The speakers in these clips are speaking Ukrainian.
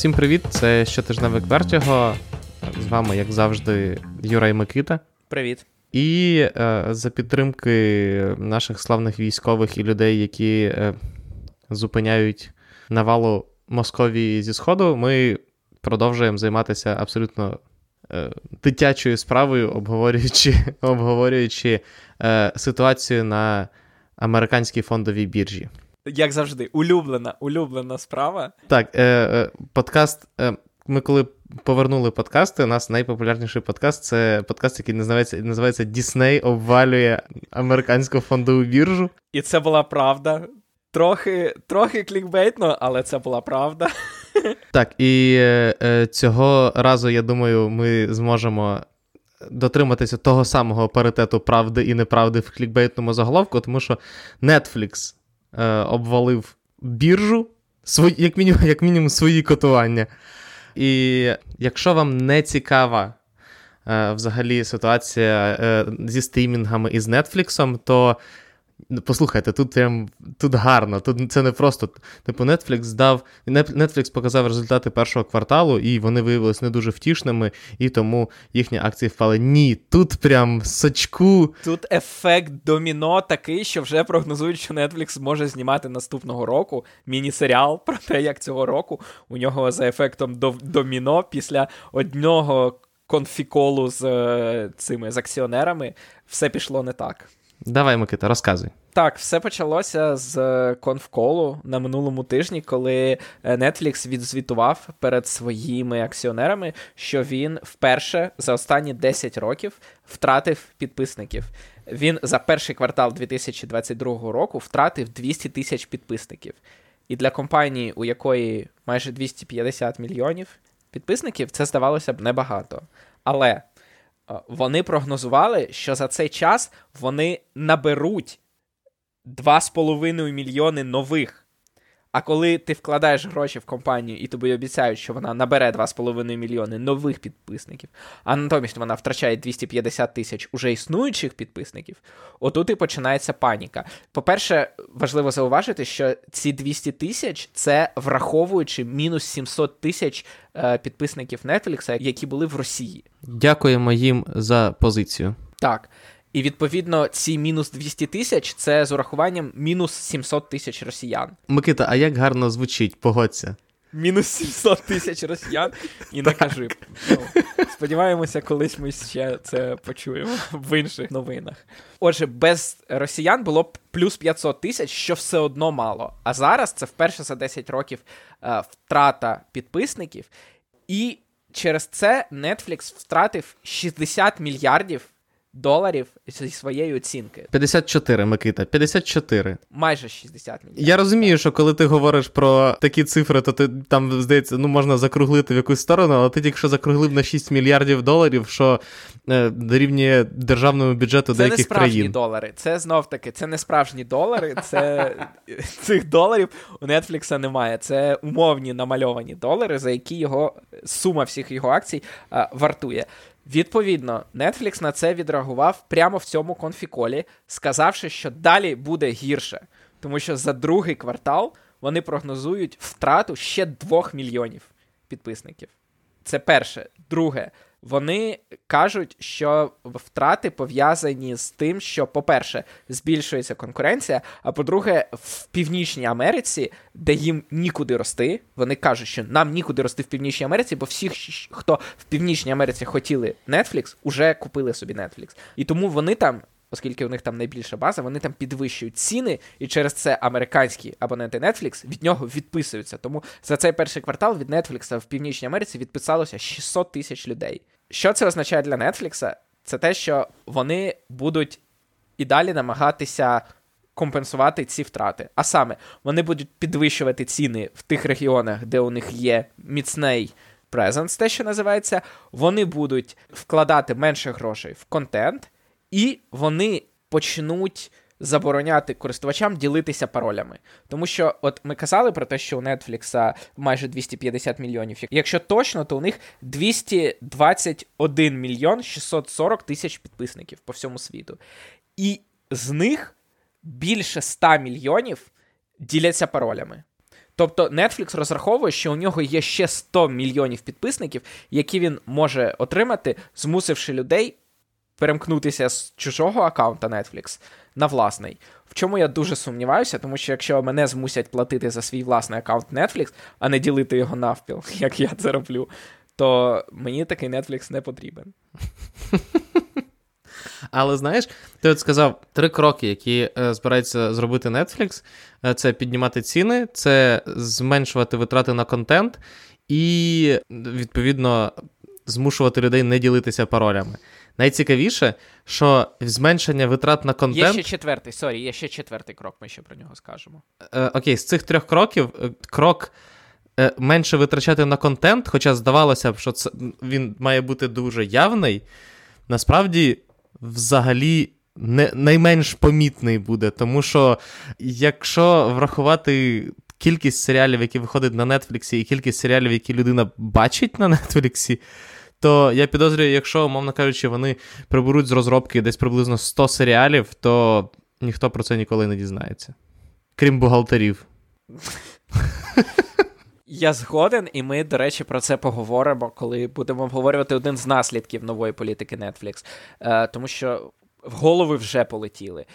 Всім привіт! Це щотижневик Вертіго. З вами, як завжди, Юра і Микита. Привіт. І е, за підтримки наших славних військових і людей, які е, зупиняють навалу Московії зі Сходу, ми продовжуємо займатися абсолютно е, дитячою справою, обговорюючи обговорюючи е, ситуацію на американській фондовій біржі. Як завжди, улюблена, улюблена справа. Так, е, е, подкаст. Е, ми коли повернули подкасти, у нас найпопулярніший подкаст це подкаст, який називається називається Дісней обвалює американську фондову біржу. І це була правда. Трохи трохи клікбейтно, але це була правда. Так, і е, цього разу, я думаю, ми зможемо дотриматися того самого паритету правди і неправди в клікбейтному заголовку, тому що Netflix е, обвалив біржу, свої, як мінімум, як мінімум, свої котування. І якщо вам не цікава е, взагалі ситуація е, зі стрімінгами і з Netflix, то Послухайте, тут прям тут гарно. Тут це не просто. Типу, Netflix дав. Netflix показав результати першого кварталу, і вони виявилися не дуже втішними, і тому їхні акції впали. Ні, тут прям сочку. Тут ефект доміно такий, що вже прогнозують, що Netflix може знімати наступного року міні-серіал про те, як цього року у нього за ефектом доміно після одного конфіколу з е, цими з акціонерами все пішло не так. Давай, Микита, розказуй. Так, все почалося з е, конфколу на минулому тижні, коли е, Netflix відзвітував перед своїми акціонерами, що він вперше за останні 10 років втратив підписників. Він за перший квартал 2022 року втратив 200 тисяч підписників. І для компанії, у якої майже 250 мільйонів підписників, це здавалося б небагато. Але вони прогнозували, що за цей час вони наберуть 2,5 мільйони нових а коли ти вкладаєш гроші в компанію і тобі обіцяють, що вона набере 2,5 мільйони нових підписників, а натомість вона втрачає 250 тисяч уже існуючих підписників, отут і починається паніка. По-перше, важливо зауважити, що ці 200 тисяч це враховуючи мінус 700 тисяч е, підписників Netflix, які були в Росії. Дякуємо їм за позицію. Так. І відповідно ці мінус 200 тисяч це з урахуванням мінус 700 тисяч росіян. Микита, а як гарно звучить, погодься. Мінус 700 тисяч росіян і не кажи. Ну, сподіваємося, колись ми ще це почуємо в інших новинах. Отже, без росіян було б плюс 500 тисяч, що все одно мало. А зараз це вперше за 10 років е, втрата підписників, і через це Netflix втратив 60 мільярдів доларів зі своєї оцінки. 54, Микита, 54. Майже 60 мільйонів. Я розумію, що коли ти говориш про такі цифри, то ти там здається, ну можна закруглити в якусь сторону, але ти тільки що закруглив на 6 мільярдів доларів, що е, дорівнює державному бюджету це деяких країн. Це не справжні долари. Це знов таки, це не справжні долари. Це цих доларів у Нетфлікса немає. Це умовні намальовані долари, за які його сума всіх його акцій а, вартує. Відповідно, Netflix на це відреагував прямо в цьому конфіколі, сказавши, що далі буде гірше, тому що за другий квартал вони прогнозують втрату ще 2 мільйонів підписників. Це перше. Друге, вони кажуть, що втрати пов'язані з тим, що, по-перше, збільшується конкуренція. А по-друге, в Північній Америці, де їм нікуди рости, вони кажуть, що нам нікуди рости в Північній Америці, бо всі, хто в Північній Америці хотіли Netflix, уже купили собі Netflix. І тому вони там. Оскільки у них там найбільша база, вони там підвищують ціни, і через це американські абоненти Netflix від нього відписуються. Тому за цей перший квартал від Netflix в Північній Америці відписалося 600 тисяч людей. Що це означає для Netflix? Це те, що вони будуть і далі намагатися компенсувати ці втрати. А саме, вони будуть підвищувати ціни в тих регіонах, де у них є міцний презенс, те, що називається, вони будуть вкладати менше грошей в контент, і вони почнуть забороняти користувачам ділитися паролями. Тому що, от ми казали про те, що у Netflix майже 250 мільйонів. Якщо точно, то у них 221 мільйон 640 тисяч підписників по всьому світу. І з них більше 100 мільйонів діляться паролями. Тобто Netflix розраховує, що у нього є ще 100 мільйонів підписників, які він може отримати, змусивши людей перемкнутися з чужого аккаунта Netflix на власний. В чому я дуже сумніваюся, тому що якщо мене змусять платити за свій власний аккаунт Netflix, а не ділити його навпіл, як я це роблю, то мені такий Netflix не потрібен. Але знаєш, ти от сказав три кроки, які е, збирається зробити Netflix: е, це піднімати ціни, це зменшувати витрати на контент і, відповідно, змушувати людей не ділитися паролями. Найцікавіше, що зменшення витрат на контент. Є ще четвертий, sorry, є ще четвертий крок, ми ще про нього скажемо. Е, окей, з цих трьох кроків е, крок. Е, менше витрачати на контент, хоча здавалося б, що це він має бути дуже явний, насправді взагалі не, найменш помітний буде. Тому що якщо врахувати кількість серіалів, які виходять на Нетфліксі, і кількість серіалів, які людина бачить на Нетфліксі, то я підозрюю, якщо, умовно кажучи, вони приберуть з розробки десь приблизно 100 серіалів, то ніхто про це ніколи не дізнається. Крім бухгалтерів. Я згоден, і ми, до речі, про це поговоримо, коли будемо обговорювати один з наслідків нової політики Netflix. Е, тому що в голови вже полетіли.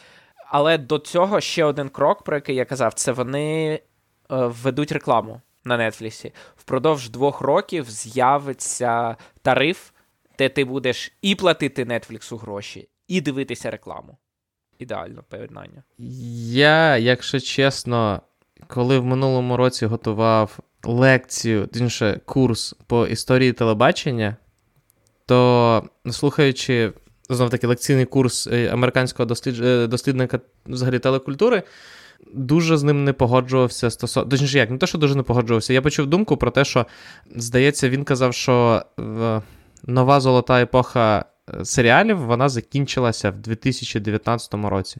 Але до цього ще один крок, про який я казав, це вони е, введуть рекламу на Netflix. Впродовж двох років з'явиться тариф, де ти будеш і платити Netflix гроші, і дивитися рекламу. Ідеально поєднання. Я, якщо чесно, коли в минулому році готував лекцію, інше курс по історії телебачення, то слухаючи знов таки лекційний курс е, американського дослідж... Е, дослідника взагалі телекультури, дуже з ним не погоджувався стосовно. Точніше, як, не те, що дуже не погоджувався. Я почув думку про те, що, здається, він казав, що нова золота епоха е, серіалів вона закінчилася в 2019 році.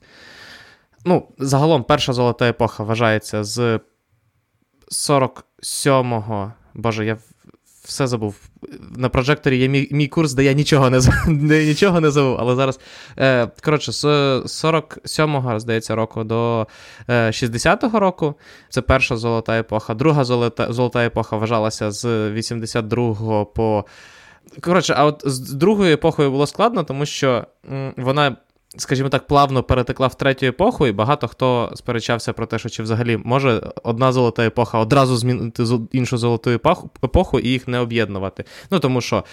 Ну, загалом, перша золота епоха вважається з 47-го. Боже, я все забув. На прожекторі є мій мій курс, де я нічого не нічого не забув. Але зараз. Е, Коротше, з 47-го, здається, року до е, 60-го року це перша золота епоха. Друга золота золота епоха вважалася з 82-го по. Коротше, а от з другою епохою було складно, тому що вона скажімо так, плавно перетекла в третю епоху, і багато хто сперечався про те, що чи взагалі може одна золота епоха одразу змінити іншу золоту епоху і їх не об'єднувати. Ну тому що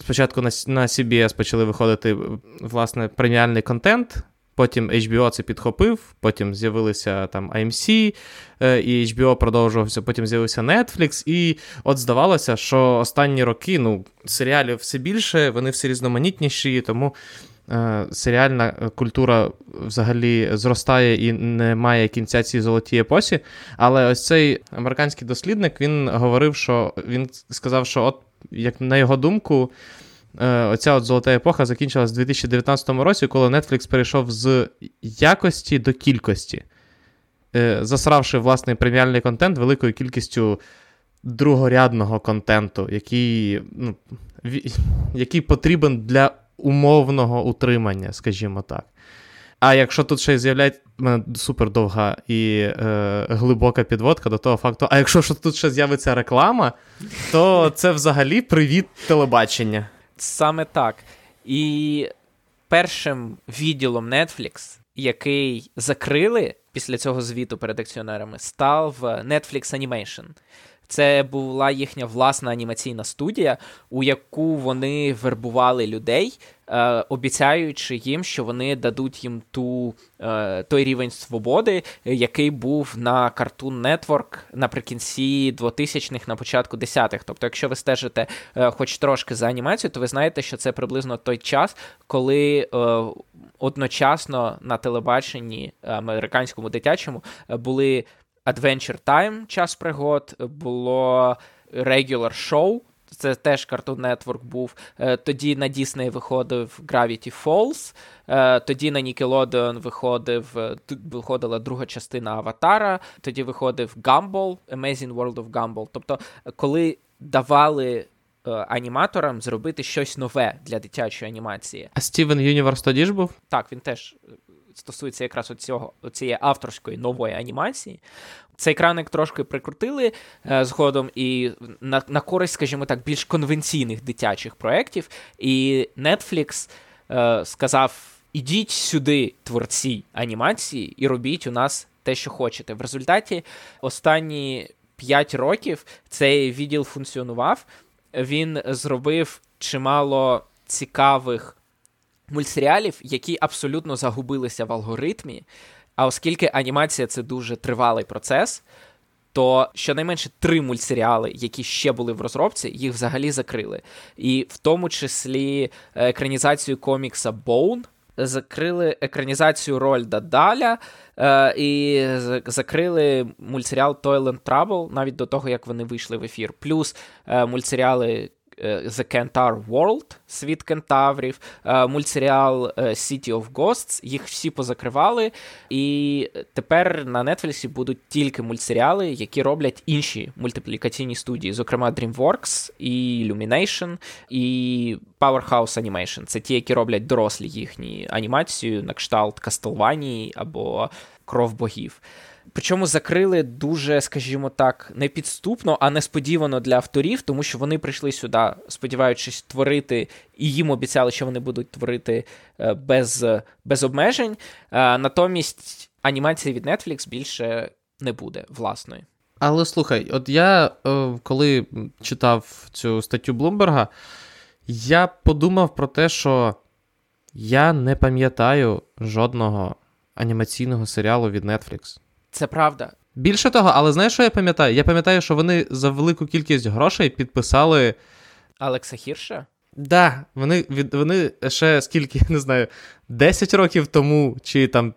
спочатку на на CBS почали виходити власне преміальний контент. Потім HBO це підхопив, потім з'явилися там AMC, е, і HBO продовжувався, потім з'явився Netflix. І от здавалося, що останні роки ну, серіалів все більше, вони все різноманітніші, тому серіальна культура взагалі зростає і не має кінця цій золотій епосі. Але ось цей американський дослідник він говорив, що він сказав, що, от, як на його думку, е, оця от золота епоха закінчилась у 2019 році, коли Netflix перейшов з якості до кількості, е, засравши власний преміальний контент великою кількістю другорядного контенту, який, ну, який потрібен для умовного утримання, скажімо так. А якщо тут ще з'являється в мене супер довга і е, глибока підводка до того факту, а якщо тут ще з'явиться реклама, то це взагалі привіт телебачення. Саме так. І першим відділом Netflix, який закрили після цього звіту перед акціонерами, став Netflix Animation. Це була їхня власна анімаційна студія, у яку вони вербували людей, е, обіцяючи їм, що вони дадуть їм ту, е, той рівень свободи, який був на Cartoon Network наприкінці 2000-х, на початку 10-х. Тобто, якщо ви стежите е, хоч трошки за анімацією, то ви знаєте, що це приблизно той час, коли. Е, Одночасно на телебаченні американському дитячому е, були Adventure Time, час пригод, було Regular Show. Це теж Cartoon Network був. Е, тоді на Disney виходив Gravity Falls, е, тоді на Nickelodeon виходив, е, виходила друга частина Аватара, тоді виходив Gumball, Amazing World of Gumball. Тобто, коли давали аніматорам зробити щось нове для дитячої анімації. А Стівен Юніверс тоді ж був? Так, він теж стосується якраз оцього, цієї авторської нової анімації. Цей краник трошки прикрутили е, згодом і на на користь, скажімо так, більш конвенційних дитячих проєктів. І Netflix е, сказав: ідіть сюди, творці анімації, і робіть у нас те, що хочете. В результаті останні 5 років цей відділ функціонував. Він зробив чимало цікавих мультсеріалів, які абсолютно загубилися в алгоритмі. А оскільки анімація це дуже тривалий процес, то щонайменше три мультсеріали, які ще були в розробці, їх взагалі закрили. І в тому числі е, екранізацію комікса Bone, закрили екранізацію Рольда Даля е, і закрили мультсеріал Toil and Trouble навіть до того, як вони вийшли в ефір. Плюс е, мультсеріали The Kentar World, Світ кентаврів, е, мультсеріал е, City of Ghosts. Їх всі позакривали. І тепер на Netflix будуть тільки мультсеріали, які роблять інші мультиплікаційні студії, зокрема DreamWorks і Illumination, і Powerhouse Animation. Це ті, які роблять дорослі їхні анімацію на кшталт Castlevania або Кров богів. Причому закрили дуже, скажімо так, не підступно, а несподівано для авторів, тому що вони прийшли сюди, сподіваючись творити, і їм обіцяли, що вони будуть творити е, без без обмежень. Е, натомість анімації від Netflix більше не буде власної. Але слухай, от я е, коли читав цю статтю Блумберга, я подумав про те, що я не пам'ятаю жодного анімаційного серіалу від Netflix. Це правда. Більше того, але знаєш, що я пам'ятаю? Я пам'ятаю, що вони за велику кількість грошей підписали. Алекса Хірша? Да, вони від вони ще скільки, не знаю, 10 років тому чи там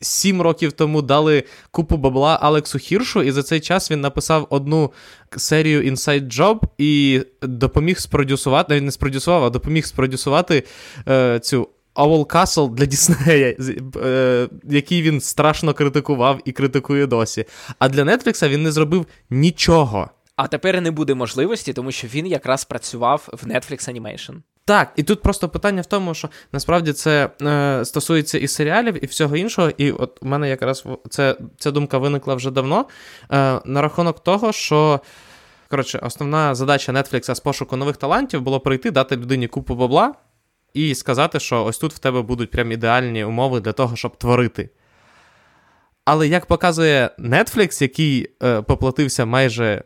7 років тому дали купу бабла Алексу Хіршу, і за цей час він написав одну серію Inside Job і допоміг спродюсувати, навіть не спродюсував, а допоміг спродюсувати е, цю Owl Castle для Діснея, е, який він страшно критикував і критикує досі. А для Нетфлікса він не зробив нічого. А тепер не буде можливості, тому що він якраз працював в Netflix Animation. Так, і тут просто питання в тому, що насправді це е, стосується і серіалів, і всього іншого. І от у мене якраз це, ця думка виникла вже давно. Е, На рахунок того, що коротше, основна задача Netflix з пошуку нових талантів було прийти, дати людині купу бабла і сказати, що ось тут в тебе будуть прям ідеальні умови для того, щоб творити. Але як показує Netflix, який е, поплатився майже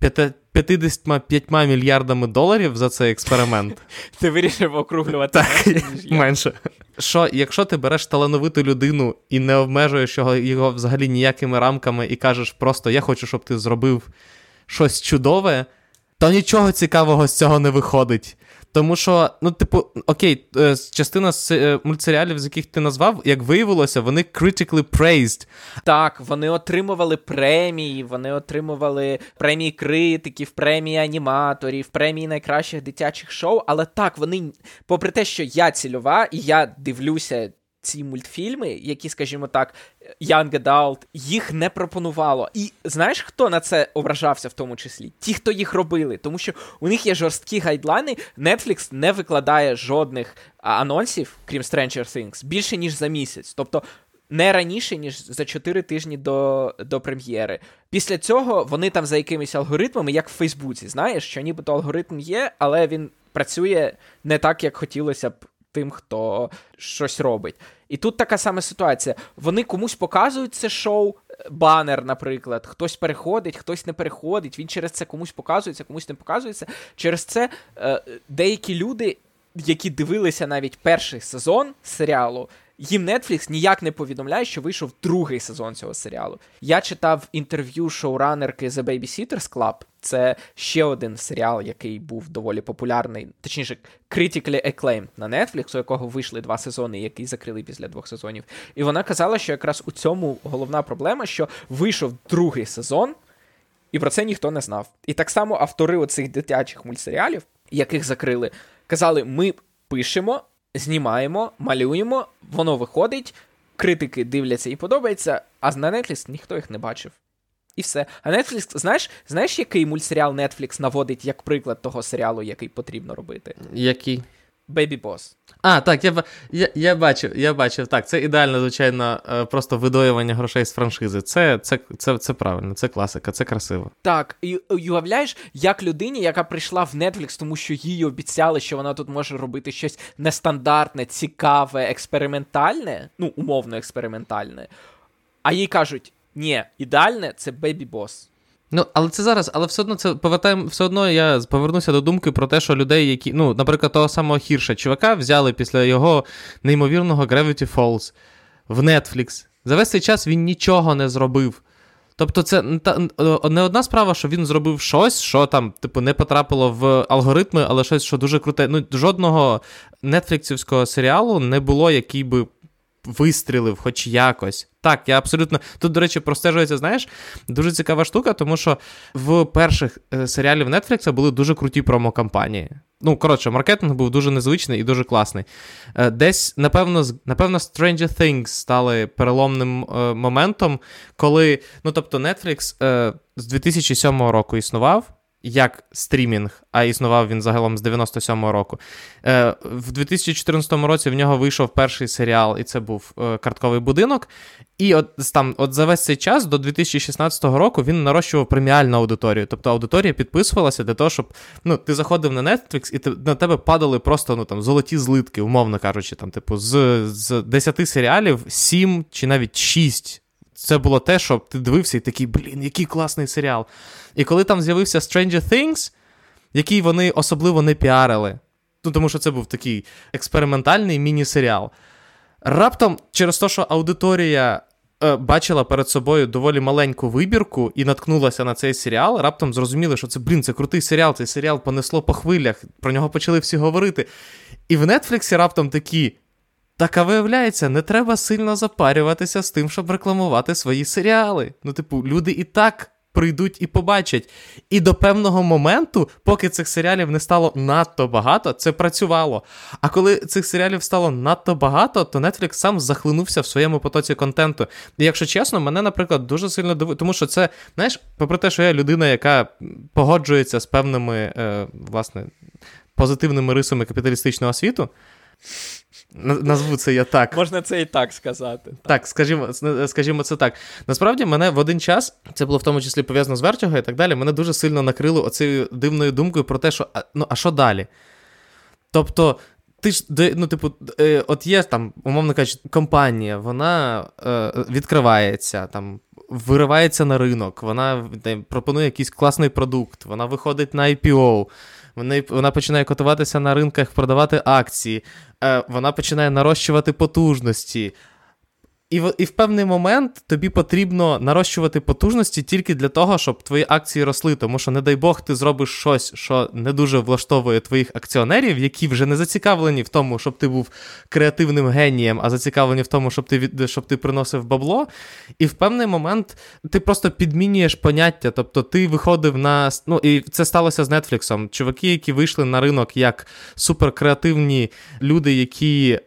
55 мільярдами доларів за цей експеримент. Ти вирішив округлювати Так, менше. Що, якщо ти береш талановиту людину і не обмежуєш його, його взагалі ніякими рамками, і кажеш просто я хочу, щоб ти зробив щось чудове, то нічого цікавого з цього не виходить. Тому що, ну, типу, окей, е, частина е, мультсеріалів, з яких ти назвав, як виявилося, вони critically praised. Так, вони отримували премії, вони отримували премії критиків, премії аніматорів, премії найкращих дитячих шоу. Але так, вони, попри те, що я цільова, і я дивлюся ці мультфільми, які, скажімо так, Young Adult, їх не пропонувало. І знаєш, хто на це ображався в тому числі? Ті, хто їх робили, тому що у них є жорсткі гайдлайни. Netflix не викладає жодних анонсів, крім Stranger Things, більше ніж за місяць. Тобто. Не раніше, ніж за 4 тижні до до прем'єри. Після цього вони там за якимись алгоритмами, як в Фейсбуці, знаєш, що нібито алгоритм є, але він працює не так, як хотілося б тим, хто щось робить. І тут така сама ситуація. Вони комусь показують це шоу, банер, наприклад, хтось переходить, хтось не переходить. Він через це комусь показується, комусь не показується. Через це е, деякі люди, які дивилися навіть перший сезон серіалу, їм Netflix ніяк не повідомляє, що вийшов другий сезон цього серіалу. Я читав інтерв'ю шоуранерки The Babysitters Club. Це ще один серіал, який був доволі популярний, точніше, critically acclaimed на Netflix, у якого вийшли два сезони, який закрили після двох сезонів. І вона казала, що якраз у цьому головна проблема, що вийшов другий сезон, і про це ніхто не знав. І так само автори оцих дитячих мультсеріалів, яких закрили, казали: ми пишемо знімаємо, малюємо, воно виходить, критики дивляться і подобається, а на Netflix ніхто їх не бачив. І все. А Netflix, знаєш, знаєш, який мультсеріал Netflix наводить як приклад того серіалу, який потрібно робити? Який? Baby Boss. А, так, я я, я бачив, я бачив. Так, це ідеально, звичайно, е, просто видоювання грошей з франшизи. Це це, це, це правильно, це класика, це красиво. Так, і уявляєш, як людині, яка прийшла в Netflix, тому що їй обіцяли, що вона тут може робити щось нестандартне, цікаве, експериментальне, ну, умовно експериментальне. А їй кажуть: ні, ідеальне це Baby Boss. Ну, але це зараз, але все одно це повертаємо, все одно я повернуся до думки про те, що людей, які, ну, наприклад, того самого Хірша чувака взяли після його неймовірного Gravity Falls в Netflix. За весь цей час він нічого не зробив. Тобто, це не одна справа, що він зробив щось, що там, типу, не потрапило в алгоритми, але щось, що дуже круте. Ну, жодного нетфліксівського серіалу не було, який би вистрілив, хоч якось. Так, я абсолютно. Тут, до речі, простежується, знаєш, дуже цікава штука, тому що в перших е, серіалів Netflix були дуже круті промо-кампанії. Ну, коротше, маркетинг був дуже незвичний і дуже класний. Е, десь, напевно, напевно, Stranger Things стали переломним е, моментом, коли, ну, тобто, Netflix з 2007 року існував як стрімінг, а існував він загалом з 97-го року. Е, В 2014 році в нього вийшов перший серіал, і це був е, картковий будинок. І от там, от за весь цей час до 2016 року він нарощував преміальну аудиторію. Тобто аудиторія підписувалася для того, щоб ну, ти заходив на Netflix, і ти, на тебе падали просто ну, там, золоті злитки, умовно кажучи, там, типу, з, з 10 серіалів 7 чи навіть 6 це було те, що ти дивився і такий, блін, який класний серіал. І коли там з'явився Stranger Things, який вони особливо не піарили, ну тому що це був такий експериментальний міні-серіал. Раптом, через те, що аудиторія е, бачила перед собою доволі маленьку вибірку і наткнулася на цей серіал, раптом зрозуміли, що це, блін, це крутий серіал, цей серіал понесло по хвилях, про нього почали всі говорити. І в Нетфліксі раптом такі. Так, а виявляється, не треба сильно запарюватися з тим, щоб рекламувати свої серіали. Ну, типу, люди і так прийдуть і побачать. І до певного моменту, поки цих серіалів не стало надто багато, це працювало. А коли цих серіалів стало надто багато, то Netflix сам захлинувся в своєму потоці контенту. І якщо чесно, мене, наприклад, дуже сильно дивує, тому що це, знаєш, попри те, що я людина, яка погоджується з певними, е, власне, позитивними рисами капіталістичного світу. Назву це я так. Можна це і так сказати. Так, скажімо скажімо це так. Насправді, мене в один час, це було в тому числі пов'язано з Вертього і так далі, мене дуже сильно накрило оцією дивною думкою про те, що ну, а що далі? Тобто, ти ж, ну, типу, е, от є там, умовно кажучи, компанія, вона е, відкривається, там, виривається на ринок, вона пропонує якийсь класний продукт, вона виходить на IPO. Вони, Вона починає котуватися на ринках, продавати акції, е, вона починає нарощувати потужності. І в і в певний момент тобі потрібно нарощувати потужності тільки для того, щоб твої акції росли. Тому що, не дай Бог, ти зробиш щось, що не дуже влаштовує твоїх акціонерів, які вже не зацікавлені в тому, щоб ти був креативним генієм, а зацікавлені в тому, щоб ти щоб ти приносив бабло. І в певний момент ти просто підмінюєш поняття. Тобто ти виходив на. Ну, і це сталося з Нетфліксом. Чуваки, які вийшли на ринок як суперкреативні люди, які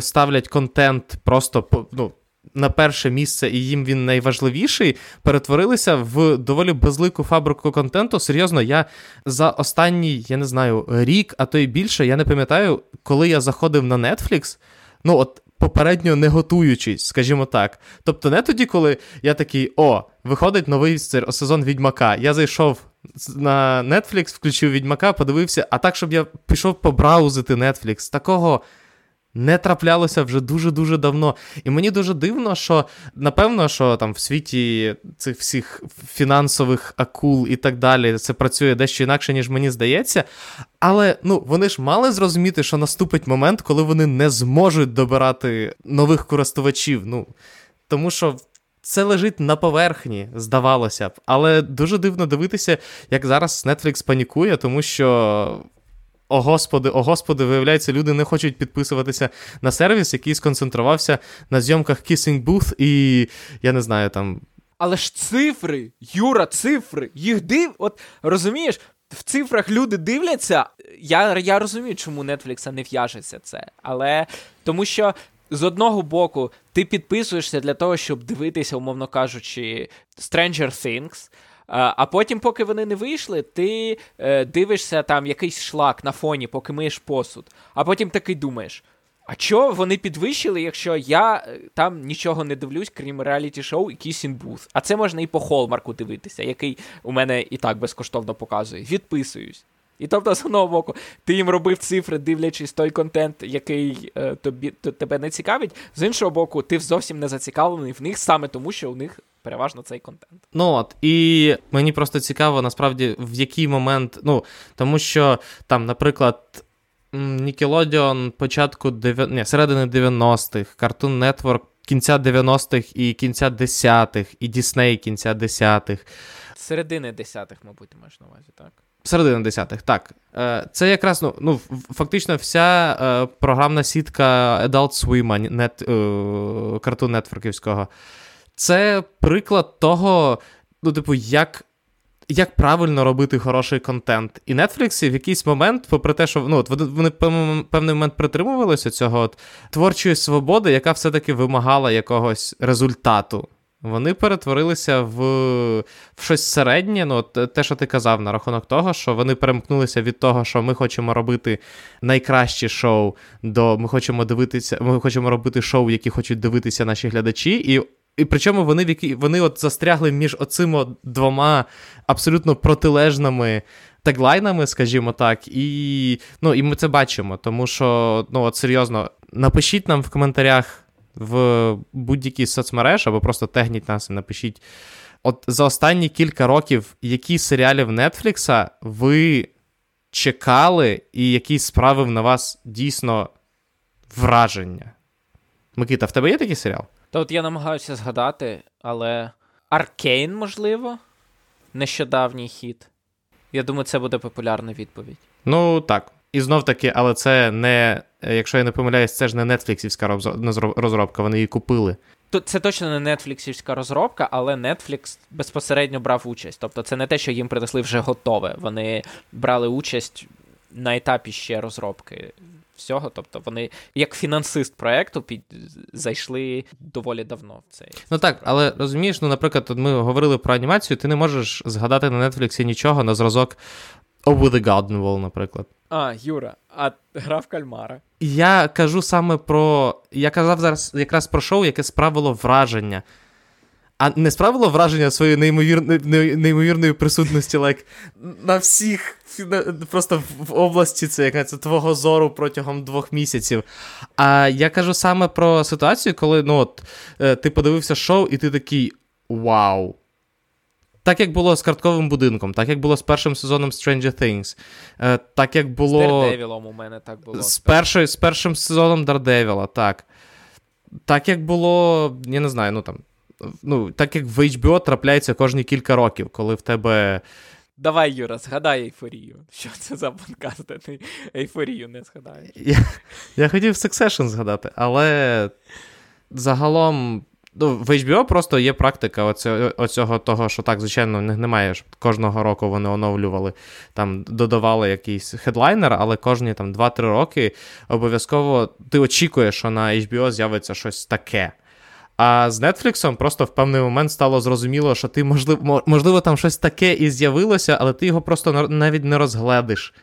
ставлять контент просто ну, на перше місце, і їм він найважливіший, перетворилися в доволі безлику фабрику контенту. Серйозно, я за останній, я не знаю, рік, а то й більше, я не пам'ятаю, коли я заходив на Netflix, ну от. Попередньо не готуючись, скажімо так. Тобто, не тоді, коли я такий: о, виходить новий сезон Відьмака. Я зайшов на Netflix, включив Відьмака, подивився, а так, щоб я пішов побраузити Netflix. Такого не траплялося вже дуже-дуже давно. І мені дуже дивно, що напевно, що там в світі цих всіх фінансових акул і так далі це працює дещо інакше, ніж мені здається. Але ну, вони ж мали зрозуміти, що наступить момент, коли вони не зможуть добирати нових користувачів. Ну, Тому що. Це лежить на поверхні, здавалося б. Але дуже дивно дивитися, як зараз Netflix панікує, тому що о господи, о господи, виявляється, люди не хочуть підписуватися на сервіс, який сконцентрувався на зйомках Kissing Booth і я не знаю там. Але ж цифри, Юра, цифри, їх див. От розумієш, в цифрах люди дивляться. Я я розумію, чому Netflix не в'яжеться це. Але тому що. З одного боку, ти підписуєшся для того, щоб дивитися, умовно кажучи, Stranger Things. А потім, поки вони не вийшли, ти е, дивишся там якийсь шлак на фоні, поки миєш посуд. А потім такий думаєш. А чого вони підвищили, якщо я е, там нічого не дивлюсь, крім реаліті-шоу і Kissing Booth? А це можна і по Холмарку дивитися, який у мене і так безкоштовно показує. Відписуюсь. І тобто, з одного боку, ти їм робив цифри, дивлячись той контент, який е, тобі то, тебе не цікавить. З іншого боку, ти зовсім не зацікавлений в них саме тому, що у них переважно цей контент. Ну от і мені просто цікаво, насправді, в який момент. Ну, тому що там, наприклад. Nickelodeon початку. Ні, середини 90-х, Cartoon Network кінця 90-х і кінця 10-х, і Disney кінця 10-х. Середини 10-х, мабуть, ти маєш на увазі, так? Середини 10-х, так. Е, це якраз ну, ну фактично вся е, програмна сітка Adult Swim, нет, е, Cartoon Networkівського. Це приклад того, ну, типу, як як правильно робити хороший контент. І Netflix в якийсь момент, попри те, що ну, вони певний момент притримувалися цього от, творчої свободи, яка все-таки вимагала якогось результату. Вони перетворилися в в щось середнє. Ну, те, що ти казав, на рахунок того, що вони перемкнулися від того, що ми хочемо робити найкращі шоу, до ми хочемо дивитися, ми хочемо робити шоу, які хочуть дивитися наші глядачі. І і причому вони в вони от застрягли між оцими двома абсолютно протилежними теглайнами, скажімо так, і ну, і ми це бачимо. Тому що, ну от серйозно, напишіть нам в коментарях в будь-якій соцмереж, або просто тегніть нас і напишіть. От за останні кілька років, які серіали в Нетфлікса ви чекали, і які справив на вас дійсно враження? Микита, в тебе є такий серіал? Та от я намагаюся згадати, але Аркейн, можливо, нещодавній хід. Я думаю, це буде популярна відповідь. Ну так. І знов таки, але це не, якщо я не помиляюсь, це ж не нетфліксівська розробка, вони її купили. Це точно не нетфліксівська розробка, але Netflix безпосередньо брав участь. Тобто це не те, що їм принесли вже готове. Вони брали участь на етапі ще розробки всього. Тобто вони, як фінансист проекту, під зайшли доволі давно в цей. Ну так, але розумієш, ну, наприклад, ми говорили про анімацію, ти не можеш згадати на Нетфліксі нічого на зразок Over the Garden Wall, наприклад. А, Юра, а гра в кальмара. Я кажу саме про. Я казав зараз якраз про шоу, яке справило враження. А не справило враження своєї неймовірної неймовірної присутності like, на всіх, на, просто в області це яка це твого зору протягом двох місяців. А я кажу саме про ситуацію, коли ну, от, е, ти подивився шоу, і ти такий вау. Так як було з картковим будинком, так як було з першим сезоном Stranger Things, е, так як було. З Daredevil у мене так було. З, першою, з першим сезоном Daredevil, так. Так як було, я не знаю, ну там ну, так як в HBO трапляється кожні кілька років, коли в тебе. Давай, Юра, згадай ейфорію. Що це за подкаст, де ти ейфорію не згадаєш? Я я хотів Succession згадати, але загалом ну, в HBO просто є практика оцього, оцього того, що так, звичайно, немає. Щоб Кожного року вони оновлювали, там додавали якийсь хедлайнер, але кожні там 2-3 роки обов'язково ти очікуєш, що на HBO з'явиться щось таке. А з Netflix просто в певний момент стало зрозуміло, що ти, можливо, можливо, там щось таке і з'явилося, але ти його просто навіть не розгледиш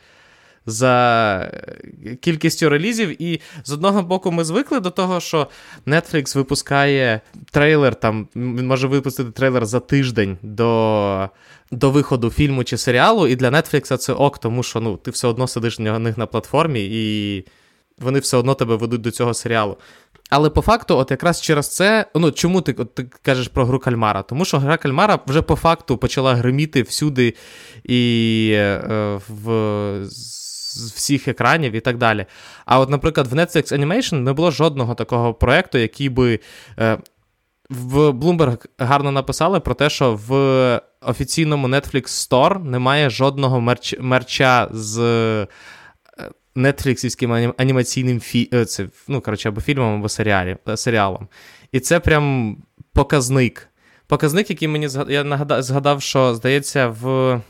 за кількістю релізів. І з одного боку, ми звикли до того, що Netflix випускає трейлер, там він може випустити трейлер за тиждень до до виходу фільму чи серіалу. І для Netflix це ок, тому що ну, ти все одно сидиш на них на платформі, і вони все одно тебе ведуть до цього серіалу. Але по факту, от якраз через це, ну чому ти от, ти кажеш про гру Кальмара? Тому що гра Кальмара вже по факту почала гриміти всюди і е, в з всіх екранів і так далі. А от, наприклад, в Netflix Animation не було жодного такого проєкту, який би. Е, в Bloomberg гарно написали про те, що в офіційному Netflix Store немає жодного мерч, мерча з нетфліксівським анімаційним фі... Е, це, ну, коротше, або фільмом, або серіалі, е, серіалом. І це прям показник. Показник, який мені я нагадав, згадав, що здається, в.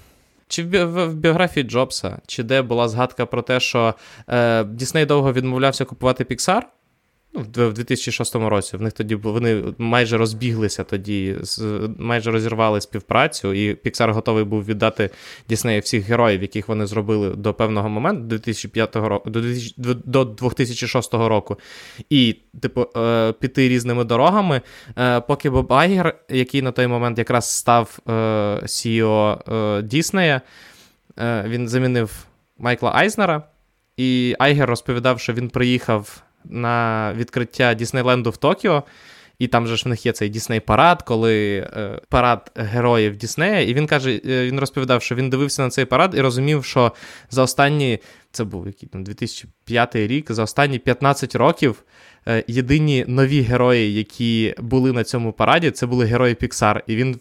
Чи в, бі- в біографії Джобса, чи де була згадка про те, що е, Дісней довго відмовлявся купувати Pixar, ну, в 2006 році. В них тоді вони майже розбіглися тоді, майже розірвали співпрацю, і Pixar готовий був віддати Діснею всіх героїв, яких вони зробили до певного моменту, до 2005 року, до 2006 року. І, типу, е, піти різними дорогами. Е, поки Боб Айгер, який на той момент якраз став CEO Діснея, він замінив Майкла Айзнера. І Айгер розповідав, що він приїхав на відкриття Діснейленду в Токіо. І там же ж в них є цей Disney парад, коли е, парад героїв Діснея. І він каже: е, він розповідав, що він дивився на цей парад і розумів, що за останні це був який там 2005 рік, за останні 15 років е, єдині нові герої, які були на цьому параді, це були герої Піксар. І він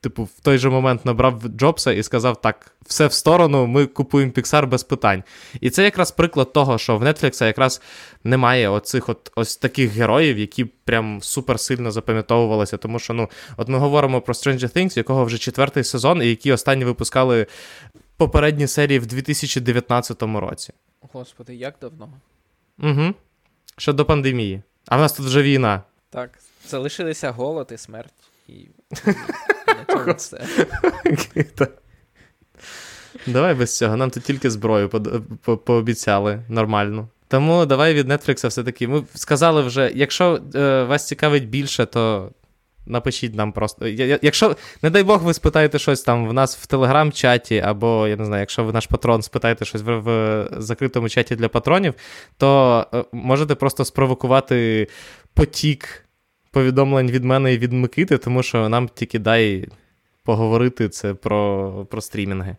типу, в той же момент набрав Джобса і сказав: так, все в сторону, ми купуємо Pixar без питань. І це якраз приклад того, що в Netflix якраз немає оцих от ось таких героїв, які прям супер сильно запам'ятовувалися. Тому що, ну, от ми говоримо про Stranger Things, якого вже четвертий сезон, і які останні випускали попередні серії в 2019 році. Господи, як давно? Угу. Ще до пандемії. А в нас тут вже війна. Так, залишилися голод і смерть. І все. Давай без цього, нам тут тільки зброю пообіцяли нормально. Тому давай від Netflix все-таки. Ми сказали вже, якщо е, вас цікавить більше, то напишіть нам просто. Якщо, не дай Бог, ви спитаєте щось там в нас в телеграм-чаті, або я не знаю, якщо ви наш патрон спитаєте щось в, в закритому чаті для патронів, то е, можете просто спровокувати потік повідомлень від мене і від Микити, тому що нам тільки дай поговорити це про про стрімінги.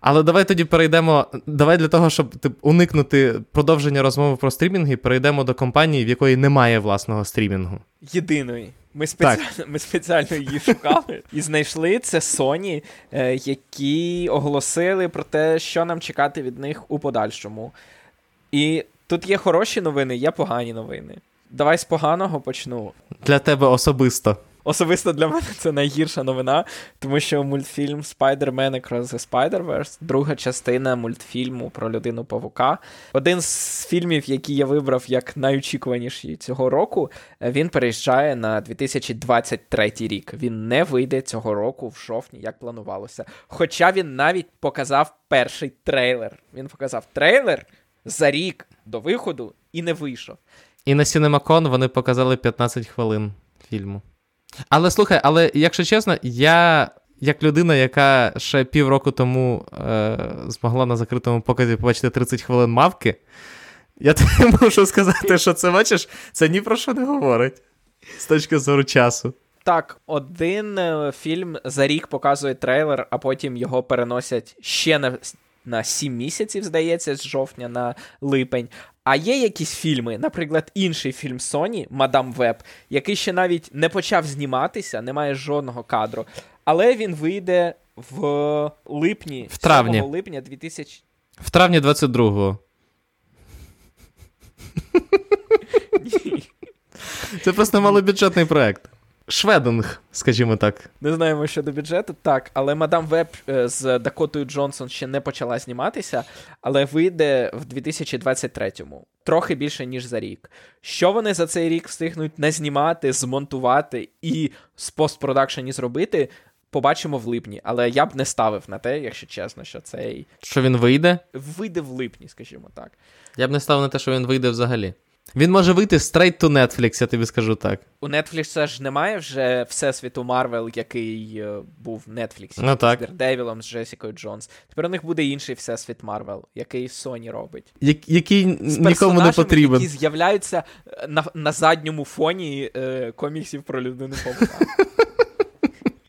Але давай тоді перейдемо. Давай для того, щоб тип, уникнути продовження розмови про стрімінги, перейдемо до компанії, в якої немає власного стрімінгу. Єдиної. Ми спеціально ми спеціально її шукали і знайшли це Sony, е, які оголосили про те, що нам чекати від них у подальшому. І тут є хороші новини, є погані новини. Давай з поганого почну. Для тебе особисто. Особисто для мене це найгірша новина, тому що мультфільм Spider-Man Across the Spider-Verse, друга частина мультфільму про людину павука. Один з фільмів, який я вибрав як найочікуваніший цього року, він переїжджає на 2023 рік. Він не вийде цього року в жовтні, як планувалося. Хоча він навіть показав перший трейлер. Він показав трейлер за рік до виходу і не вийшов. І на CinemaCon вони показали 15 хвилин фільму. Але слухай, але якщо чесно, я. Як людина, яка ще півроку тому е, змогла на закритому показі побачити 30 хвилин мавки, я тобі можу сказати, що це бачиш, це ні про що не говорить з точки зору часу. Так, один е, фільм за рік показує трейлер, а потім його переносять ще на на 7 місяців, здається, з жовтня на липень. А є якісь фільми, наприклад, інший фільм Sony, Мадам Веб, який ще навіть не почав зніматися, немає жодного кадру, але він вийде в липні, в травні. 7 липня 2000... В травні 22-го. Це просто малобюджетний проект. Швединг, скажімо так. Не знаємо щодо бюджету, так, але Мадам Веб е, з Дакотою Джонсон ще не почала зніматися, але вийде в 2023-му. Трохи більше, ніж за рік. Що вони за цей рік встигнуть не знімати, змонтувати і з постпродакшені зробити, побачимо в липні. Але я б не ставив на те, якщо чесно, що цей. Що він вийде? Вийде в липні, скажімо так. Я б не ставив на те, що він вийде взагалі. Він може вийти straight to Netflix, я тобі скажу так. У Netflix ж немає вже всесвіту Марвел, який е, був в Netflix ну, так. з Дердевілом, з Джесікою Джонс. Тепер у них буде інший всесвіт Марвел, який Sony робить. Я- який з нікому не потрібен. Які з'являються е, на на задньому фоні е, коміксів про людину павука.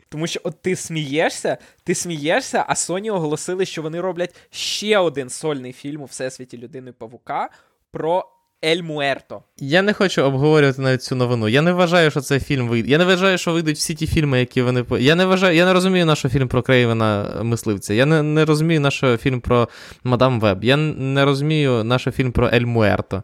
Тому що от ти смієшся, ти смієшся, а Sony оголосили, що вони роблять ще один сольний фільм у всесвіті людини павука про Ель Муерто. Я не хочу обговорювати навіть цю новину. Я не вважаю, що цей фільм вийде. Я не вважаю, що вийдуть всі ті фільми, які вони. Я не вважаю, я не розумію наш фільм про Крейвена мисливця. Я не не розумію наш фільм про Мадам Веб. Я не розумію наш фільм про Ель Муерто.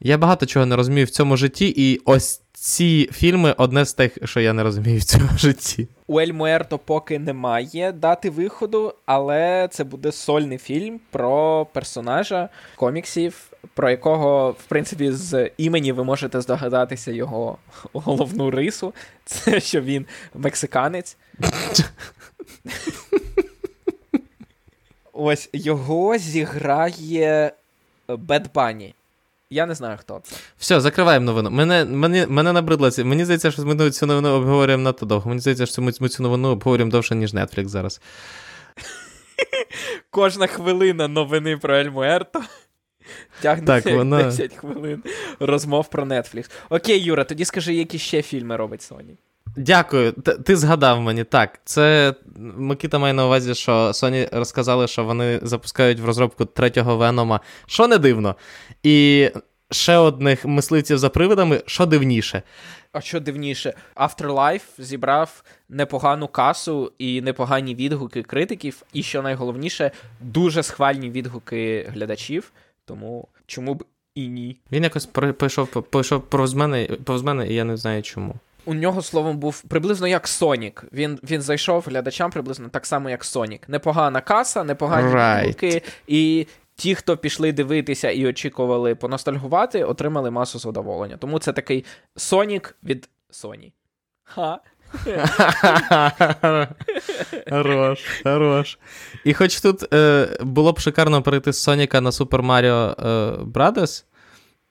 Я багато чого не розумію в цьому житті, і ось ці фільми одне з тих, що я не розумію в цьому житті. У Ель Муерто поки немає дати виходу, але це буде сольний фільм про персонажа коміксів про якого, в принципі, з імені ви можете здогадатися його головну рису. Це що він мексиканець. Ось його зіграє Бет Банні. Я не знаю, хто це. Все, закриваємо новину. Мене мене, мене набридло. Мені здається, що ми цю новину обговорюємо надто довго. Мені здається, що ми, ми цю новину обговорюємо довше, ніж Netflix зараз. Кожна хвилина новини про Ель Муерто тягнеться так, вона... 10 хвилин розмов про Netflix. Окей, Юра, тоді скажи, які ще фільми робить Sony. Дякую. Т- ти згадав мені. Так, це Микита має на увазі, що Sony розказали, що вони запускають в розробку третього Венома, що не дивно. І ще одних мисливців за привидами, що дивніше. А що дивніше, Afterlife зібрав непогану касу і непогані відгуки критиків, і що найголовніше, дуже схвальні відгуки глядачів. Тому чому б і ні? Він якось пройшов пройшов повз мене, повз мене, і я не знаю чому. У нього словом був приблизно як Сонік. Він він зайшов глядачам приблизно так само, як Сонік. Непогана каса, непогані right. і ті, хто пішли дивитися і очікували поностальгувати, отримали масу задоволення. Тому це такий Сонік від Sony. Ха. Хорош, хорош. І хоч тут е, було б шикарно перейти з Соніка на Super Mario е, Brothers,